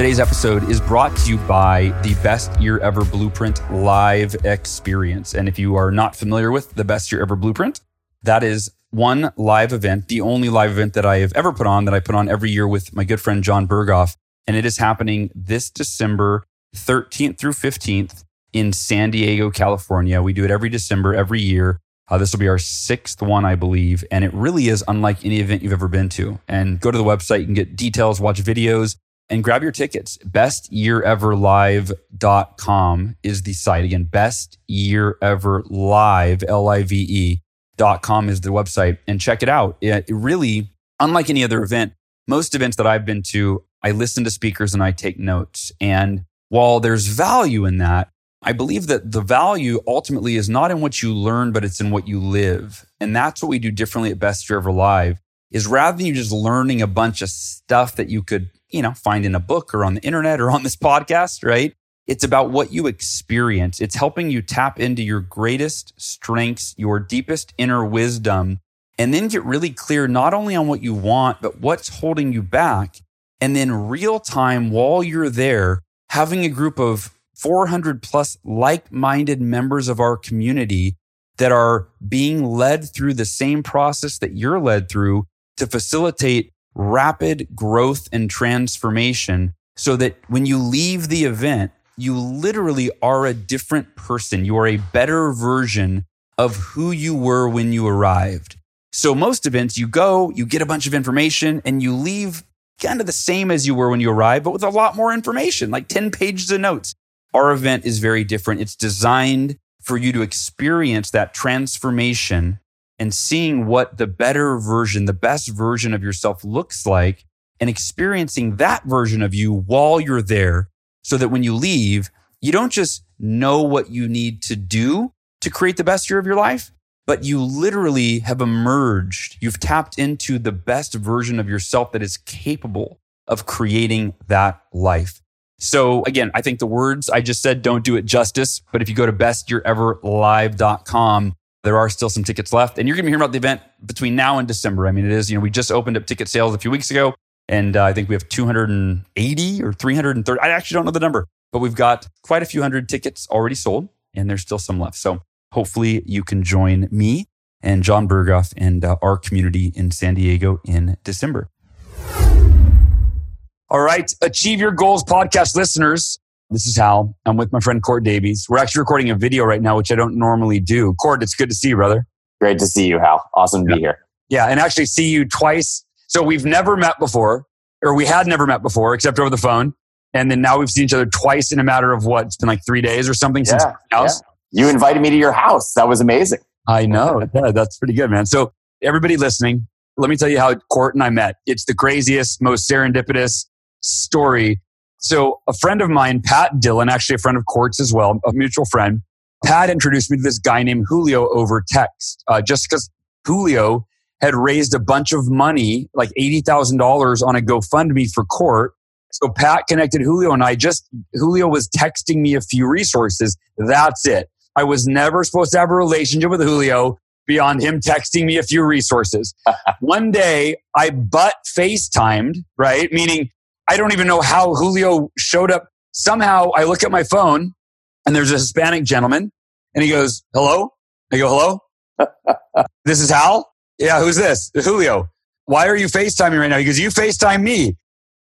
Today's episode is brought to you by the Best Year Ever Blueprint live experience. And if you are not familiar with the Best Year Ever Blueprint, that is one live event, the only live event that I have ever put on that I put on every year with my good friend John Berghoff. And it is happening this December 13th through 15th in San Diego, California. We do it every December, every year. Uh, this will be our sixth one, I believe. And it really is unlike any event you've ever been to. And go to the website, you can get details, watch videos and grab your tickets. Bestyeareverlive.com is the site. Again, bestyeareverlive, L-I-V-E dot com is the website and check it out. It really, unlike any other event, most events that I've been to, I listen to speakers and I take notes. And while there's value in that, I believe that the value ultimately is not in what you learn, but it's in what you live. And that's what we do differently at Best Year Ever Live is rather than you just learning a bunch of stuff that you could you know, find in a book or on the internet or on this podcast, right? It's about what you experience. It's helping you tap into your greatest strengths, your deepest inner wisdom, and then get really clear not only on what you want, but what's holding you back. And then real time while you're there, having a group of 400 plus like minded members of our community that are being led through the same process that you're led through to facilitate rapid growth and transformation so that when you leave the event, you literally are a different person. You are a better version of who you were when you arrived. So most events, you go, you get a bunch of information and you leave kind of the same as you were when you arrived, but with a lot more information, like 10 pages of notes. Our event is very different. It's designed for you to experience that transformation and seeing what the better version, the best version of yourself looks like and experiencing that version of you while you're there so that when you leave, you don't just know what you need to do to create the best year of your life, but you literally have emerged. You've tapped into the best version of yourself that is capable of creating that life. So again, I think the words I just said don't do it justice, but if you go to bestyeareverlive.com, there are still some tickets left. And you're going to be hearing about the event between now and December. I mean, it is, you know, we just opened up ticket sales a few weeks ago. And uh, I think we have 280 or 330. I actually don't know the number, but we've got quite a few hundred tickets already sold and there's still some left. So hopefully you can join me and John Berghoff and uh, our community in San Diego in December. All right. Achieve Your Goals podcast listeners. This is Hal. I'm with my friend Cort Davies. We're actually recording a video right now, which I don't normally do. Cort, it's good to see you, brother. Great to see you, Hal. Awesome to yeah. be here. Yeah, and actually see you twice. So we've never met before, or we had never met before, except over the phone. And then now we've seen each other twice in a matter of what? It's been like three days or something yeah, since house. Yeah. You invited me to your house. That was amazing. I know. Yeah, that's pretty good, man. So everybody listening, let me tell you how Cort and I met. It's the craziest, most serendipitous story so a friend of mine, Pat Dillon, actually a friend of Cort's as well, a mutual friend, Pat introduced me to this guy named Julio over text, uh, just because Julio had raised a bunch of money, like $80,000 on a GoFundMe for Cort. So Pat connected Julio and I just, Julio was texting me a few resources. That's it. I was never supposed to have a relationship with Julio beyond him texting me a few resources. One day I butt FaceTimed, right? Meaning I don't even know how Julio showed up. Somehow I look at my phone and there's a Hispanic gentleman and he goes, hello? I go, hello? this is Hal? Yeah, who's this? Julio. Why are you FaceTiming right now? He goes, you FaceTime me.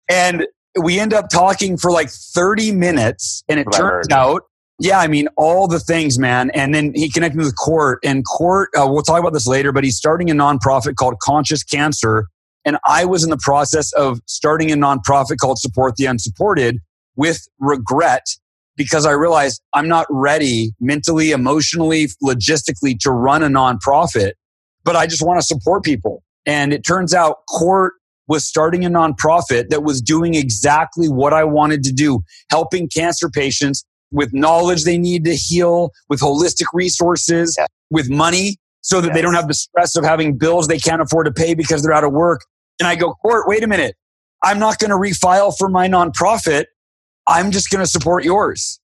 And we end up talking for like 30 minutes and it turns out, yeah, I mean, all the things, man. And then he connected me with Cort and Cort, uh, we'll talk about this later, but he's starting a nonprofit called Conscious Cancer and I was in the process of starting a nonprofit called Support the Unsupported with regret because I realized I'm not ready mentally, emotionally, logistically to run a nonprofit, but I just want to support people. And it turns out Court was starting a nonprofit that was doing exactly what I wanted to do, helping cancer patients with knowledge they need to heal, with holistic resources, with money so that yes. they don't have the stress of having bills they can't afford to pay because they're out of work. And I go, Cort, wait a minute. I'm not going to refile for my nonprofit. I'm just going to support yours.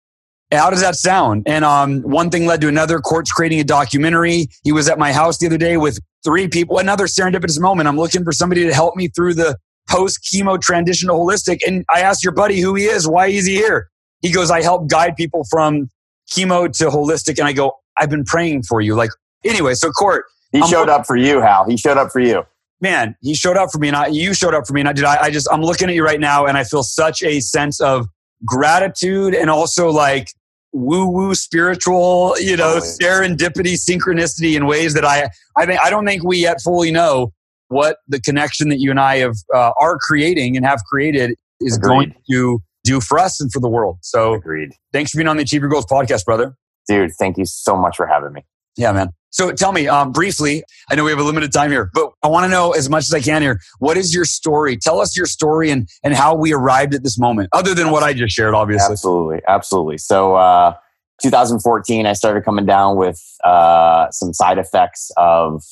How does that sound? And um, one thing led to another. Cort's creating a documentary. He was at my house the other day with three people. Another serendipitous moment. I'm looking for somebody to help me through the post chemo transition to holistic. And I asked your buddy who he is. Why is he here? He goes, I help guide people from chemo to holistic. And I go, I've been praying for you. Like, anyway, so Cort. He I'm showed up for you, Hal. He showed up for you. Man, he showed up for me and I, you showed up for me. And I did. I, I just, I'm looking at you right now and I feel such a sense of gratitude and also like woo woo spiritual, you know, serendipity, synchronicity in ways that I, I think, I don't think we yet fully know what the connection that you and I have, uh, are creating and have created is Agreed. going to do for us and for the world. So, Agreed. thanks for being on the Achieve Your Goals podcast, brother. Dude, thank you so much for having me. Yeah, man. So tell me um, briefly, I know we have a limited time here, but I want to know as much as I can here. What is your story? Tell us your story and, and how we arrived at this moment, other than what I just shared, obviously. Absolutely. Absolutely. So, uh, 2014, I started coming down with uh, some side effects of,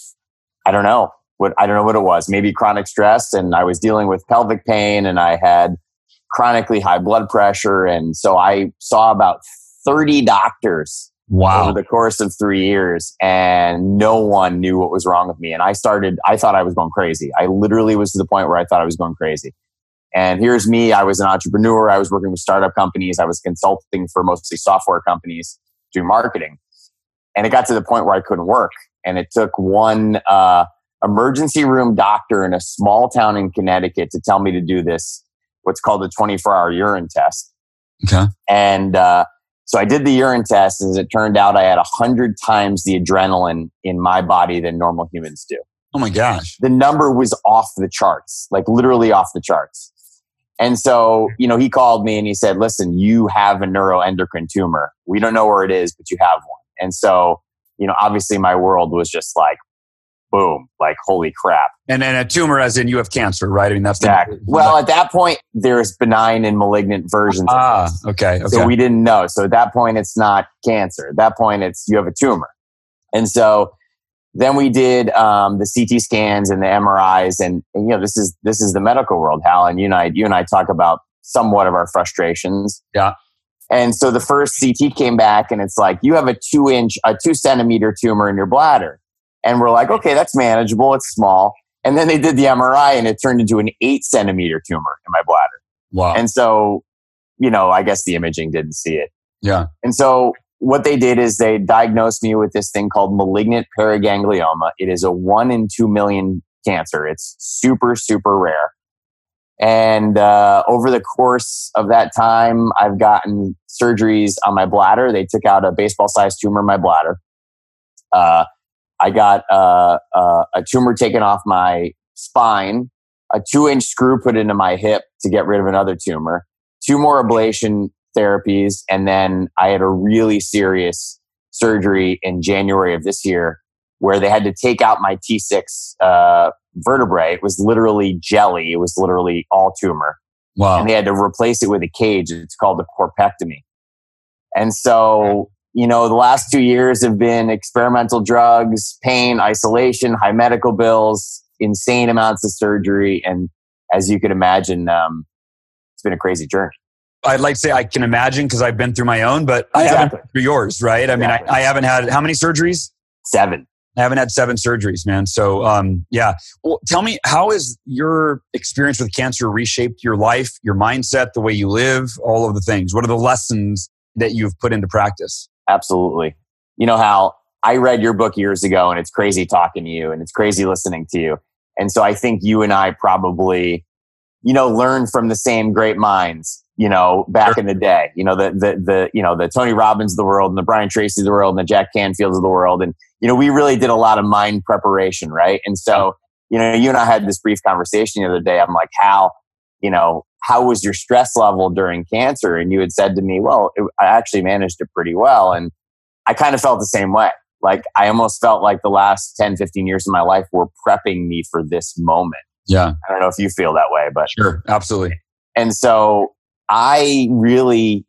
I don't know, what I don't know what it was, maybe chronic stress. And I was dealing with pelvic pain and I had chronically high blood pressure. And so I saw about 30 doctors wow. over the course of three years and no one knew what was wrong with me and i started i thought i was going crazy. I literally was to the point where i thought i was going crazy. And here's me i was an entrepreneur i was working with startup companies i was consulting for mostly software companies doing marketing. And it got to the point where i couldn't work and it took one uh, emergency room doctor in a small town in connecticut to tell me to do this what's called a 24 hour urine test. Okay. And uh, so I did the urine test, and as it turned out, I had a hundred times the adrenaline in my body than normal humans do. Oh my gosh! The number was off the charts, like literally off the charts. And so, you know, he called me and he said, "Listen, you have a neuroendocrine tumor. We don't know where it is, but you have one." And so, you know, obviously, my world was just like, boom, like holy crap. And then a tumor, as in you have cancer, right? I mean, that's exactly. The, well, at that point, there's benign and malignant versions. Ah, okay, okay. So we didn't know. So at that point, it's not cancer. At that point, it's you have a tumor. And so then we did um, the CT scans and the MRIs, and, and, you know, this is this is the medical world, Hal. And you and I, you and I talk about somewhat of our frustrations. Yeah. And so the first CT came back, and it's like you have a two inch, a two centimeter tumor in your bladder. And we're like, okay, that's manageable. It's small. And then they did the MRI and it turned into an eight centimeter tumor in my bladder. Wow. And so, you know, I guess the imaging didn't see it. Yeah. And so what they did is they diagnosed me with this thing called malignant paraganglioma. It is a one in two million cancer. It's super, super rare. And uh, over the course of that time, I've gotten surgeries on my bladder. They took out a baseball sized tumor in my bladder. Uh, I got uh, uh, a tumor taken off my spine, a two inch screw put into my hip to get rid of another tumor, two more ablation therapies, and then I had a really serious surgery in January of this year where they had to take out my T6 uh, vertebrae. It was literally jelly. It was literally all tumor. Wow. And they had to replace it with a cage. It's called a corpectomy. And so you know, the last two years have been experimental drugs, pain, isolation, high medical bills, insane amounts of surgery. And as you can imagine, um, it's been a crazy journey. I'd like to say I can imagine because I've been through my own, but exactly. I haven't been through yours, right? I exactly. mean, I, I, haven't had how many surgeries? Seven. I haven't had seven surgeries, man. So, um, yeah. Well, tell me, how has your experience with cancer reshaped your life, your mindset, the way you live, all of the things? What are the lessons that you've put into practice? Absolutely. You know how I read your book years ago and it's crazy talking to you and it's crazy listening to you. And so I think you and I probably, you know, learned from the same great minds, you know, back in the day, you know, the, the, the, you know, the Tony Robbins of the world and the Brian Tracy of the world and the Jack Canfields of the world. And, you know, we really did a lot of mind preparation, right? And so, you know, you and I had this brief conversation the other day. I'm like, Hal, you know, how was your stress level during cancer? And you had said to me, well, it, I actually managed it pretty well. And I kind of felt the same way. Like I almost felt like the last 10, 15 years of my life were prepping me for this moment. Yeah. I don't know if you feel that way, but sure, absolutely. And so I really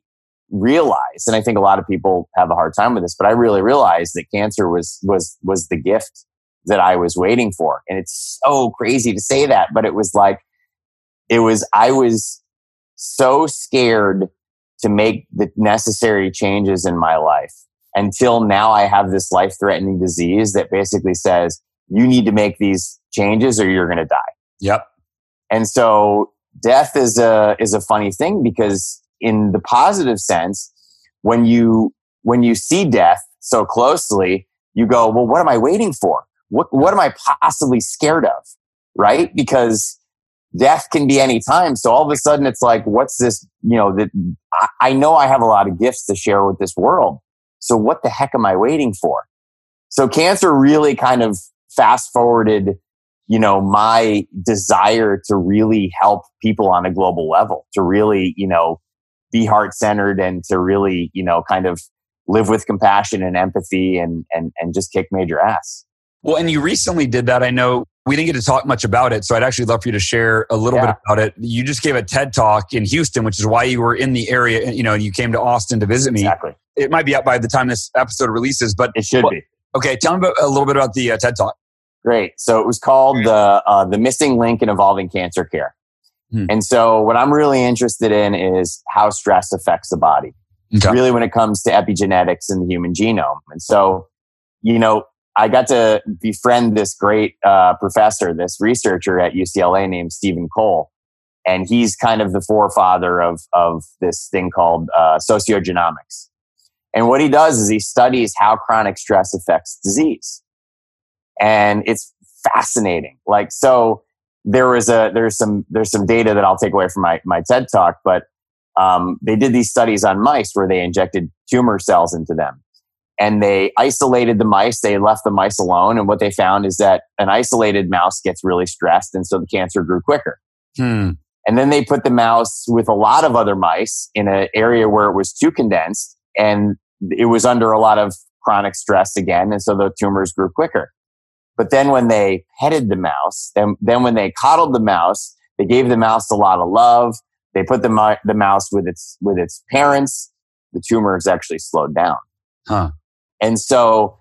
realized, and I think a lot of people have a hard time with this, but I really realized that cancer was was was the gift that I was waiting for. And it's so crazy to say that, but it was like it was I was so scared to make the necessary changes in my life until now I have this life threatening disease that basically says you need to make these changes or you're going to die. Yep. And so death is a is a funny thing because in the positive sense when you when you see death so closely you go well what am I waiting for? What what am I possibly scared of? Right? Because death can be any time. So all of a sudden it's like, what's this? You know, that I know I have a lot of gifts to share with this world. So what the heck am I waiting for? So cancer really kind of fast forwarded, you know, my desire to really help people on a global level, to really, you know, be heart centered and to really, you know, kind of live with compassion and empathy and, and, and just kick major ass. Well, and you recently did that. I know we didn't get to talk much about it, so I'd actually love for you to share a little yeah. bit about it. You just gave a TED talk in Houston, which is why you were in the area. You know, you came to Austin to visit me. Exactly. It might be out by the time this episode releases, but it should well, be. Okay, tell me about, a little bit about the uh, TED talk. Great. So it was called the uh, the missing link in evolving cancer care. Hmm. And so what I'm really interested in is how stress affects the body. Okay. Really, when it comes to epigenetics in the human genome. And so, you know, I got to befriend this great uh, professor, this researcher at UCLA named Stephen Cole. And he's kind of the forefather of, of this thing called uh, sociogenomics. And what he does is he studies how chronic stress affects disease. And it's fascinating. Like, so there was a, there's some, there's some data that I'll take away from my, my TED talk, but um, they did these studies on mice where they injected tumor cells into them and they isolated the mice. They left the mice alone. And what they found is that an isolated mouse gets really stressed. And so the cancer grew quicker. Hmm. And then they put the mouse with a lot of other mice in an area where it was too condensed and it was under a lot of chronic stress again. And so the tumors grew quicker. But then when they petted the mouse, then, then when they coddled the mouse, they gave the mouse a lot of love. They put the, the mouse with its, with its parents. The tumors actually slowed down. Huh. And so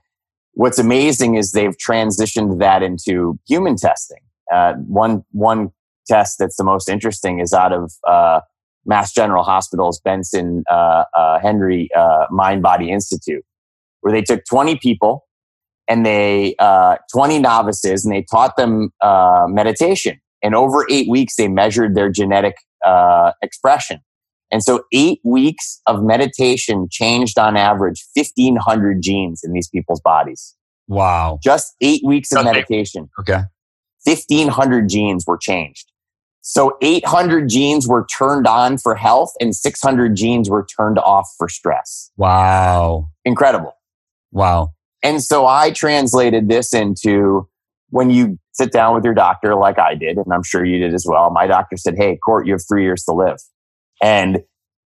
what's amazing is they've transitioned that into human testing. Uh, one, one test that's the most interesting is out of, uh, Mass General Hospital's Benson uh, uh Henry uh, Mind Body Institute, where they took 20 people and they, uh, 20 novices, and they taught them meditation. And over eight weeks, they measured their genetic expression. And so eight weeks of meditation changed on average 1500 genes in these people's bodies. Wow. Just eight weeks of okay. meditation. Okay. 1500 genes were changed. So 800 genes were turned on for health and 600 genes were turned off for stress. Wow. Incredible. Wow. And so I translated this into when you sit down with your doctor, like I did, and I'm sure you did as well. My doctor said, Hey, Cort, you have three years to live and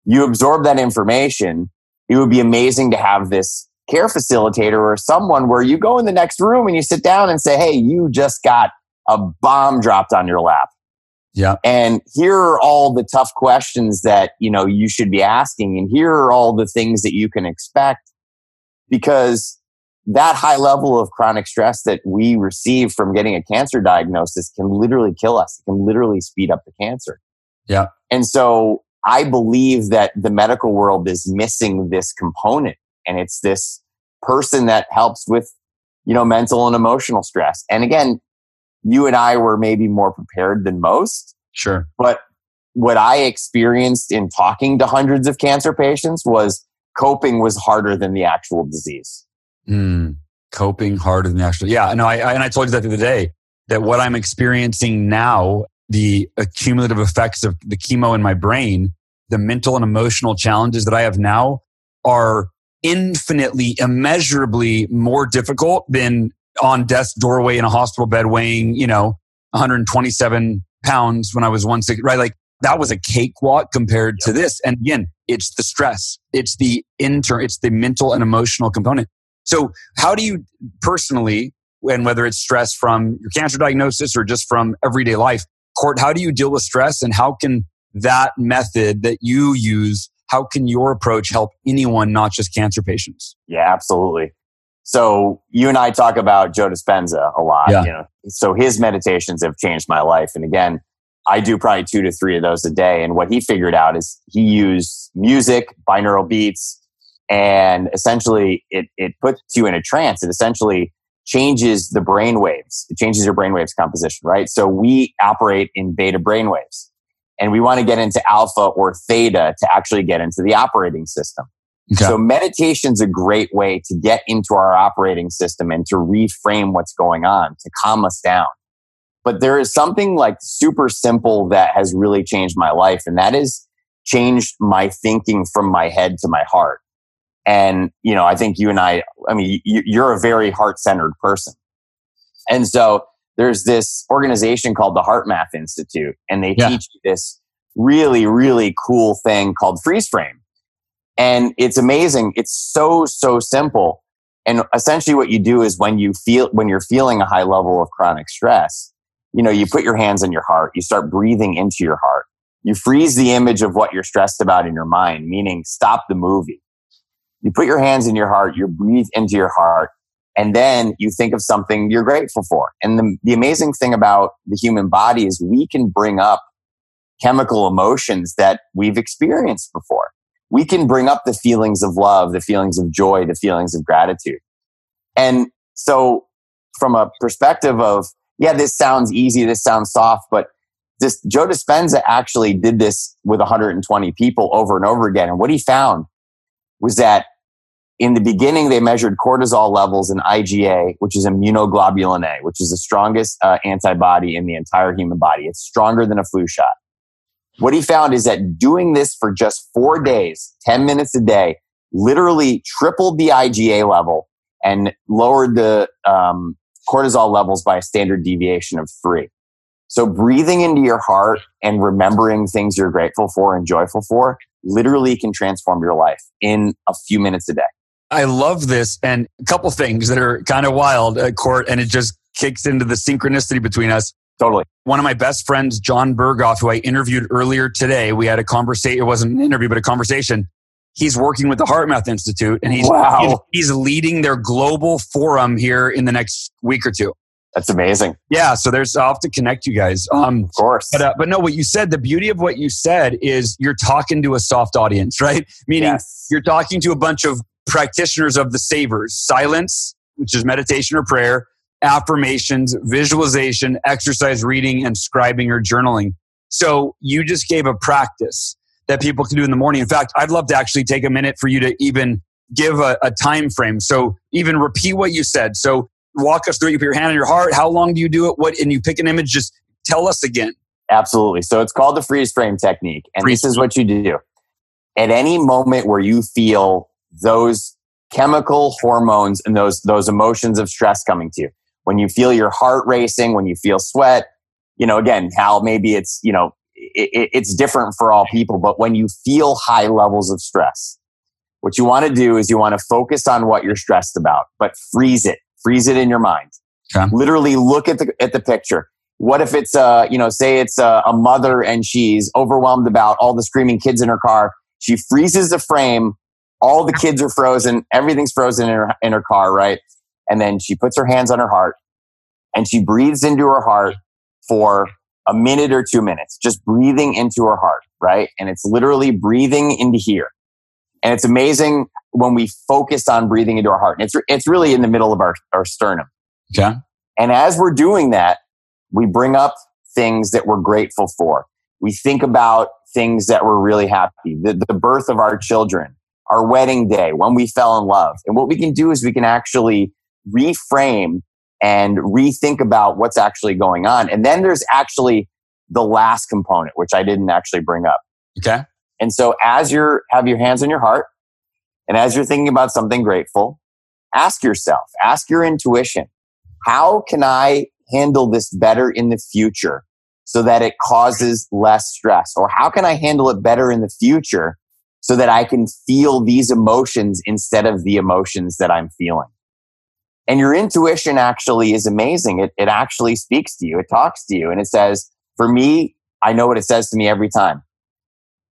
you absorb that information, it would be amazing to have this care facilitator or someone where you go in the next room and you sit down and say, Hey, you just got a bomb dropped on your lap. Yeah. And here are all the tough questions that, you know, you should be asking. And here are all the things that you can expect because that high level of chronic stress that we receive from getting a cancer diagnosis can literally kill us. It can literally speed up the cancer. Yeah. And so I believe that the medical world is missing this component and it's this person that helps with, you know, mental and emotional stress. And again, you and I were maybe more prepared than most. Sure. But what I experienced in talking to hundreds of cancer patients was coping was harder than the actual disease. Mm, coping harder than the actual. Yeah, no, I, I, and I told you that the other day that what I'm experiencing now the accumulative effects of the chemo in my brain, the mental and emotional challenges that I have now are infinitely, immeasurably more difficult than on death's doorway in a hospital bed weighing, you know, 127 pounds when I was 160, right? Like that was a cakewalk compared yep. to this. And again, it's the stress. It's the inter, it's the mental and emotional component. So how do you personally and whether it's stress from your cancer diagnosis or just from everyday life. Cort, how do you deal with stress and how can that method that you use, how can your approach help anyone, not just cancer patients? Yeah, absolutely. So you and I talk about Joe Dispenza a lot. Yeah. You know, so his meditations have changed my life. And again, I do probably two to three of those a day. And what he figured out is he used music, binaural beats, and essentially it, it puts you in a trance. It essentially changes the brain waves. It changes your brain waves composition, right? So we operate in beta brain waves and we want to get into alpha or theta to actually get into the operating system. Okay. So meditation's a great way to get into our operating system and to reframe what's going on, to calm us down. But there is something like super simple that has really changed my life. And that is changed my thinking from my head to my heart. And, you know, I think you and I, I mean, you're a very heart centered person. And so there's this organization called the HeartMath Institute, and they yeah. teach this really, really cool thing called freeze frame. And it's amazing. It's so, so simple. And essentially what you do is when you feel, when you're feeling a high level of chronic stress, you know, you put your hands on your heart, you start breathing into your heart. You freeze the image of what you're stressed about in your mind, meaning stop the movie. You put your hands in your heart, you breathe into your heart, and then you think of something you're grateful for. And the, the amazing thing about the human body is we can bring up chemical emotions that we've experienced before. We can bring up the feelings of love, the feelings of joy, the feelings of gratitude. And so from a perspective of, yeah, this sounds easy, this sounds soft, but this Joe Dispenza actually did this with 120 people over and over again. And what he found was that in the beginning, they measured cortisol levels in IgA, which is immunoglobulin A, which is the strongest uh, antibody in the entire human body. It's stronger than a flu shot. What he found is that doing this for just four days, 10 minutes a day, literally tripled the IgA level and lowered the um, cortisol levels by a standard deviation of three. So breathing into your heart and remembering things you're grateful for and joyful for literally can transform your life in a few minutes a day. I love this. And a couple things that are kind of wild, at Cort, and it just kicks into the synchronicity between us. Totally. One of my best friends, John Berghoff, who I interviewed earlier today, we had a conversation. It wasn't an interview, but a conversation. He's working with the HeartMath Institute and he's, wow. he's, he's leading their global forum here in the next week or two. That's amazing. Yeah. So there's, I'll have to connect you guys. Um, of course. But, uh, but no, what you said, the beauty of what you said is you're talking to a soft audience, right? Meaning yes. you're talking to a bunch of practitioners of the savers silence, which is meditation or prayer, affirmations, visualization, exercise, reading, and scribing or journaling. So you just gave a practice that people can do in the morning. In fact, I'd love to actually take a minute for you to even give a, a time frame. So even repeat what you said. So walk us through. It, you put your hand on your heart. How long do you do it? What and you pick an image. Just tell us again. Absolutely. So it's called the freeze frame technique, and freeze this is what you do. At any moment where you feel those chemical hormones and those those emotions of stress coming to you, when you feel your heart racing, when you feel sweat, you know, again, how maybe it's you know it, it's different for all people, but when you feel high levels of stress, what you want to do is you want to focus on what you're stressed about, but freeze it freeze it in your mind. Okay. Literally look at the at the picture. What if it's uh you know say it's a, a mother and she's overwhelmed about all the screaming kids in her car. She freezes the frame. All the kids are frozen. Everything's frozen in her in her car, right? And then she puts her hands on her heart and she breathes into her heart for a minute or two minutes, just breathing into her heart, right? And it's literally breathing into here. And it's amazing when we focus on breathing into our heart. And it's, it's really in the middle of our, our sternum. Okay. And as we're doing that, we bring up things that we're grateful for. We think about things that we're really happy, the, the birth of our children, our wedding day, when we fell in love. And what we can do is we can actually reframe and rethink about what's actually going on. And then there's actually the last component, which I didn't actually bring up. Okay. And so as you're have your hands on your heart and as you're thinking about something grateful, ask yourself, ask your intuition, how can I handle this better in the future so that it causes less stress? Or how can I handle it better in the future so that I can feel these emotions instead of the emotions that I'm feeling? And your intuition actually is amazing. It, it actually speaks to you. It talks to you and it says, for me, I know what it says to me every time.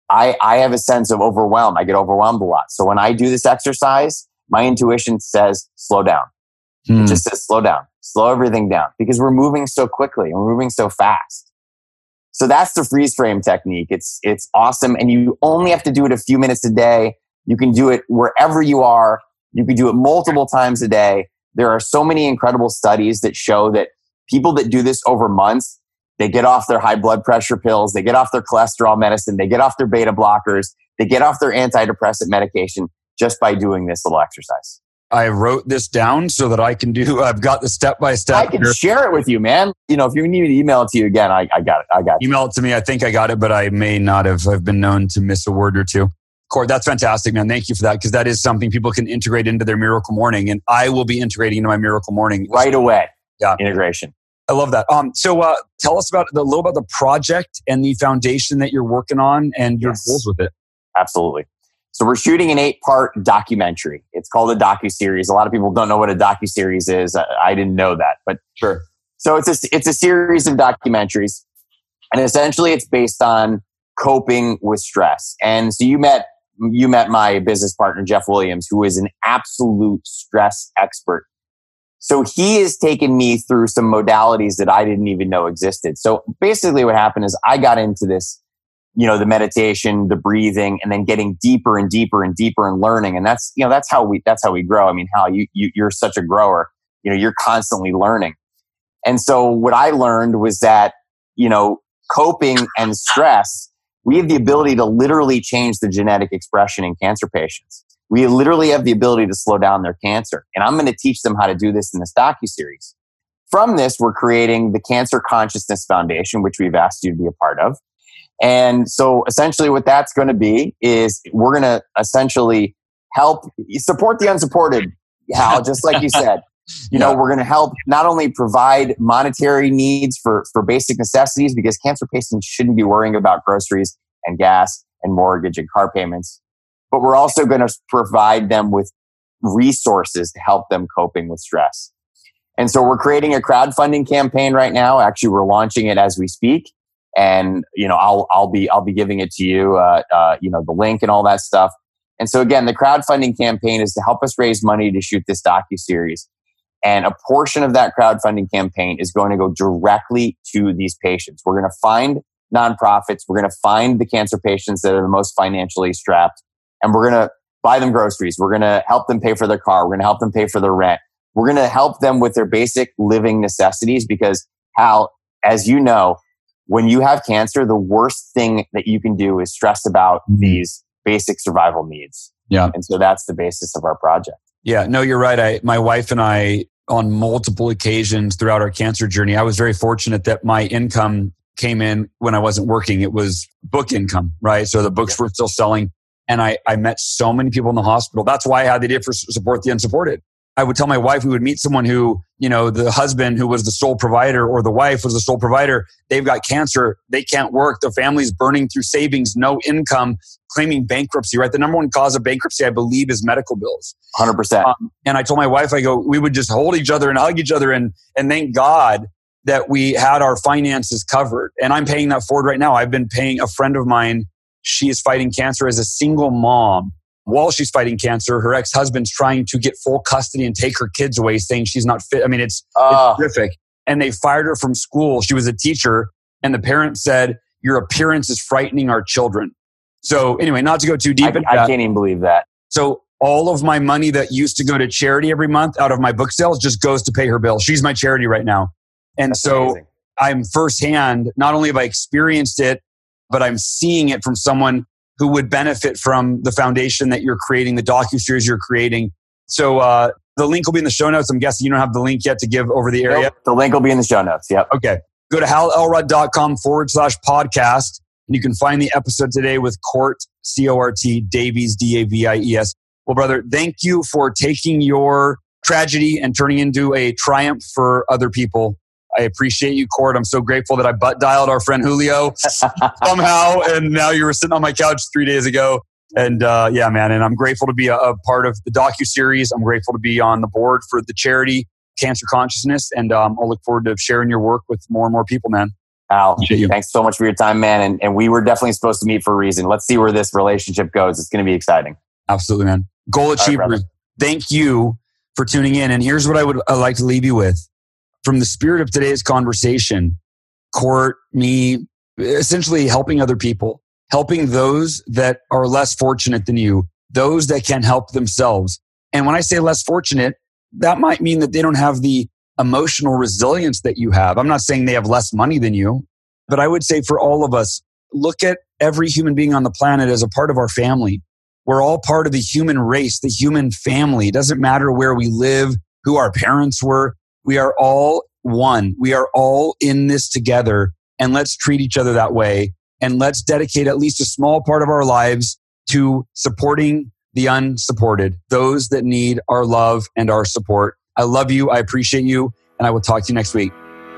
I, I have a sense of overwhelm. I get overwhelmed a lot. So when I do this exercise, my intuition says, slow down. Hmm. It just says, slow down, slow everything down because we're moving so quickly and we're moving so fast. So that's the freeze frame technique. It's, it's awesome. And you only have to do it a few minutes a day. You can do it wherever you are. You can do it multiple times a day. There are so many incredible studies that show that people that do this over months, they get off their high blood pressure pills, they get off their cholesterol medicine, they get off their beta blockers, they get off their antidepressant medication just by doing this little exercise. I wrote this down so that I can do. I've got the step by step. I can here. share it with you, man. You know, if you need me to email it to you again, I, I got it. I got it. Email it to me. I think I got it, but I may not have. I've been known to miss a word or two. Cort, that's fantastic, man. Thank you for that because that is something people can integrate into their miracle morning, and I will be integrating into my miracle morning right away. Yeah, integration. I love that. Um, so uh, tell us about a little about the project and the foundation that you're working on and your yes. goals with it. Absolutely. So we're shooting an eight-part documentary. It's called a docu series. A lot of people don't know what a docu series is. I, I didn't know that, but sure. So it's a it's a series of documentaries, and essentially it's based on coping with stress. And so you met you met my business partner, Jeff Williams, who is an absolute stress expert. So he has taken me through some modalities that I didn't even know existed. So basically what happened is I got into this, you know, the meditation, the breathing, and then getting deeper and deeper and deeper and learning. And that's, you know, that's how we, that's how we grow. I mean, how you, you you're such a grower, you know, you're constantly learning. And so what I learned was that, you know, coping and stress we have the ability to literally change the genetic expression in cancer patients. We literally have the ability to slow down their cancer. And I'm going to teach them how to do this in this docu-series. From this, we're creating the Cancer Consciousness Foundation, which we've asked you to be a part of. And so essentially what that's going to be is we're going to essentially help support the unsupported, Hal, just like you said. You know, we're going to help not only provide monetary needs for, for basic necessities because cancer patients shouldn't be worrying about groceries and gas and mortgage and car payments, but we're also going to provide them with resources to help them coping with stress. And so we're creating a crowdfunding campaign right now. Actually, we're launching it as we speak. And, you know, I'll, I'll be, I'll be giving it to you, uh, uh, you know, the link and all that stuff. And so again, the crowdfunding campaign is to help us raise money to shoot this docu series. And a portion of that crowdfunding campaign is going to go directly to these patients. We're going to find nonprofits. We're going to find the cancer patients that are the most financially strapped and we're going to buy them groceries. We're going to help them pay for their car. We're going to help them pay for their rent. We're going to help them with their basic living necessities because Hal, as you know, when you have cancer, the worst thing that you can do is stress about mm-hmm. these basic survival needs. Yeah. And so that's the basis of our project. Yeah, no, you're right. I, my wife and I, on multiple occasions throughout our cancer journey, I was very fortunate that my income came in when I wasn't working. It was book income, right? So the books were still selling. And I, I met so many people in the hospital. That's why I had the idea for support the unsupported. I would tell my wife we would meet someone who, you know, the husband who was the sole provider or the wife was the sole provider. They've got cancer. They can't work. Their family's burning through savings, no income, claiming bankruptcy, right? The number one cause of bankruptcy, I believe, is medical bills. 100%. Um, and I told my wife, I go, we would just hold each other and hug each other and, and thank God that we had our finances covered. And I'm paying that forward right now. I've been paying a friend of mine. She is fighting cancer as a single mom while she's fighting cancer, her ex husband's trying to get full custody and take her kids away, saying she's not fit. I mean, it's, uh, it's ah. horrific. And they fired her from school. She was a teacher, and the parents said, Your appearance is frightening our children. So, anyway, not to go too deep I, I can't even believe that. So, all of my money that used to go to charity every month out of my book sales just goes to pay her bill. She's my charity right now. And That's so amazing. I'm firsthand, not only have I experienced it, but I'm seeing it from someone who would benefit from the foundation that you're creating, the docu series you're creating. So uh, the link will be in the show notes. I'm guessing you don't have the link yet to give over the area. Nope, the link will be in the show notes. Yep. Okay. Go to halelrod.com forward slash podcast, and you can find the episode today with Cort, C O R T Davies D A V I E S. Well, brother, thank you for taking your tragedy and turning into a triumph for other people. I appreciate you, Cort. I'm so grateful that I butt dialed our friend Julio somehow, and now you were sitting on my couch three days ago. And uh, yeah, man, and I'm grateful to be a, a part of the docu series. I'm grateful to be on the board for the charity Cancer Consciousness, and um, I'll look forward to sharing your work with more and more people, man. Hal, thanks so much for your time, man. And, and we were definitely supposed to meet for a reason. Let's see where this relationship goes. It's going to be exciting. Absolutely, man. Goal achievers, right, thank you for tuning in. And here's what I would I'd like to leave you with. From the spirit of today's conversation, Cort, me, essentially helping other people, helping those that are less fortunate than you, those that can help themselves. And when I say less fortunate, that might mean that they don't have the emotional resilience that you have. I'm not saying they have less money than you, but I would say for all of us, look at every human being on the planet as a part of our family. We're all part of the human race, the human family. It doesn't matter where we live, who our parents were. We are all one. We are all in this together and let's treat each other that way. And let's dedicate at least a small part of our lives to supporting the unsupported, those that need our love and our support. I love you. I appreciate you. And I will talk to you next week.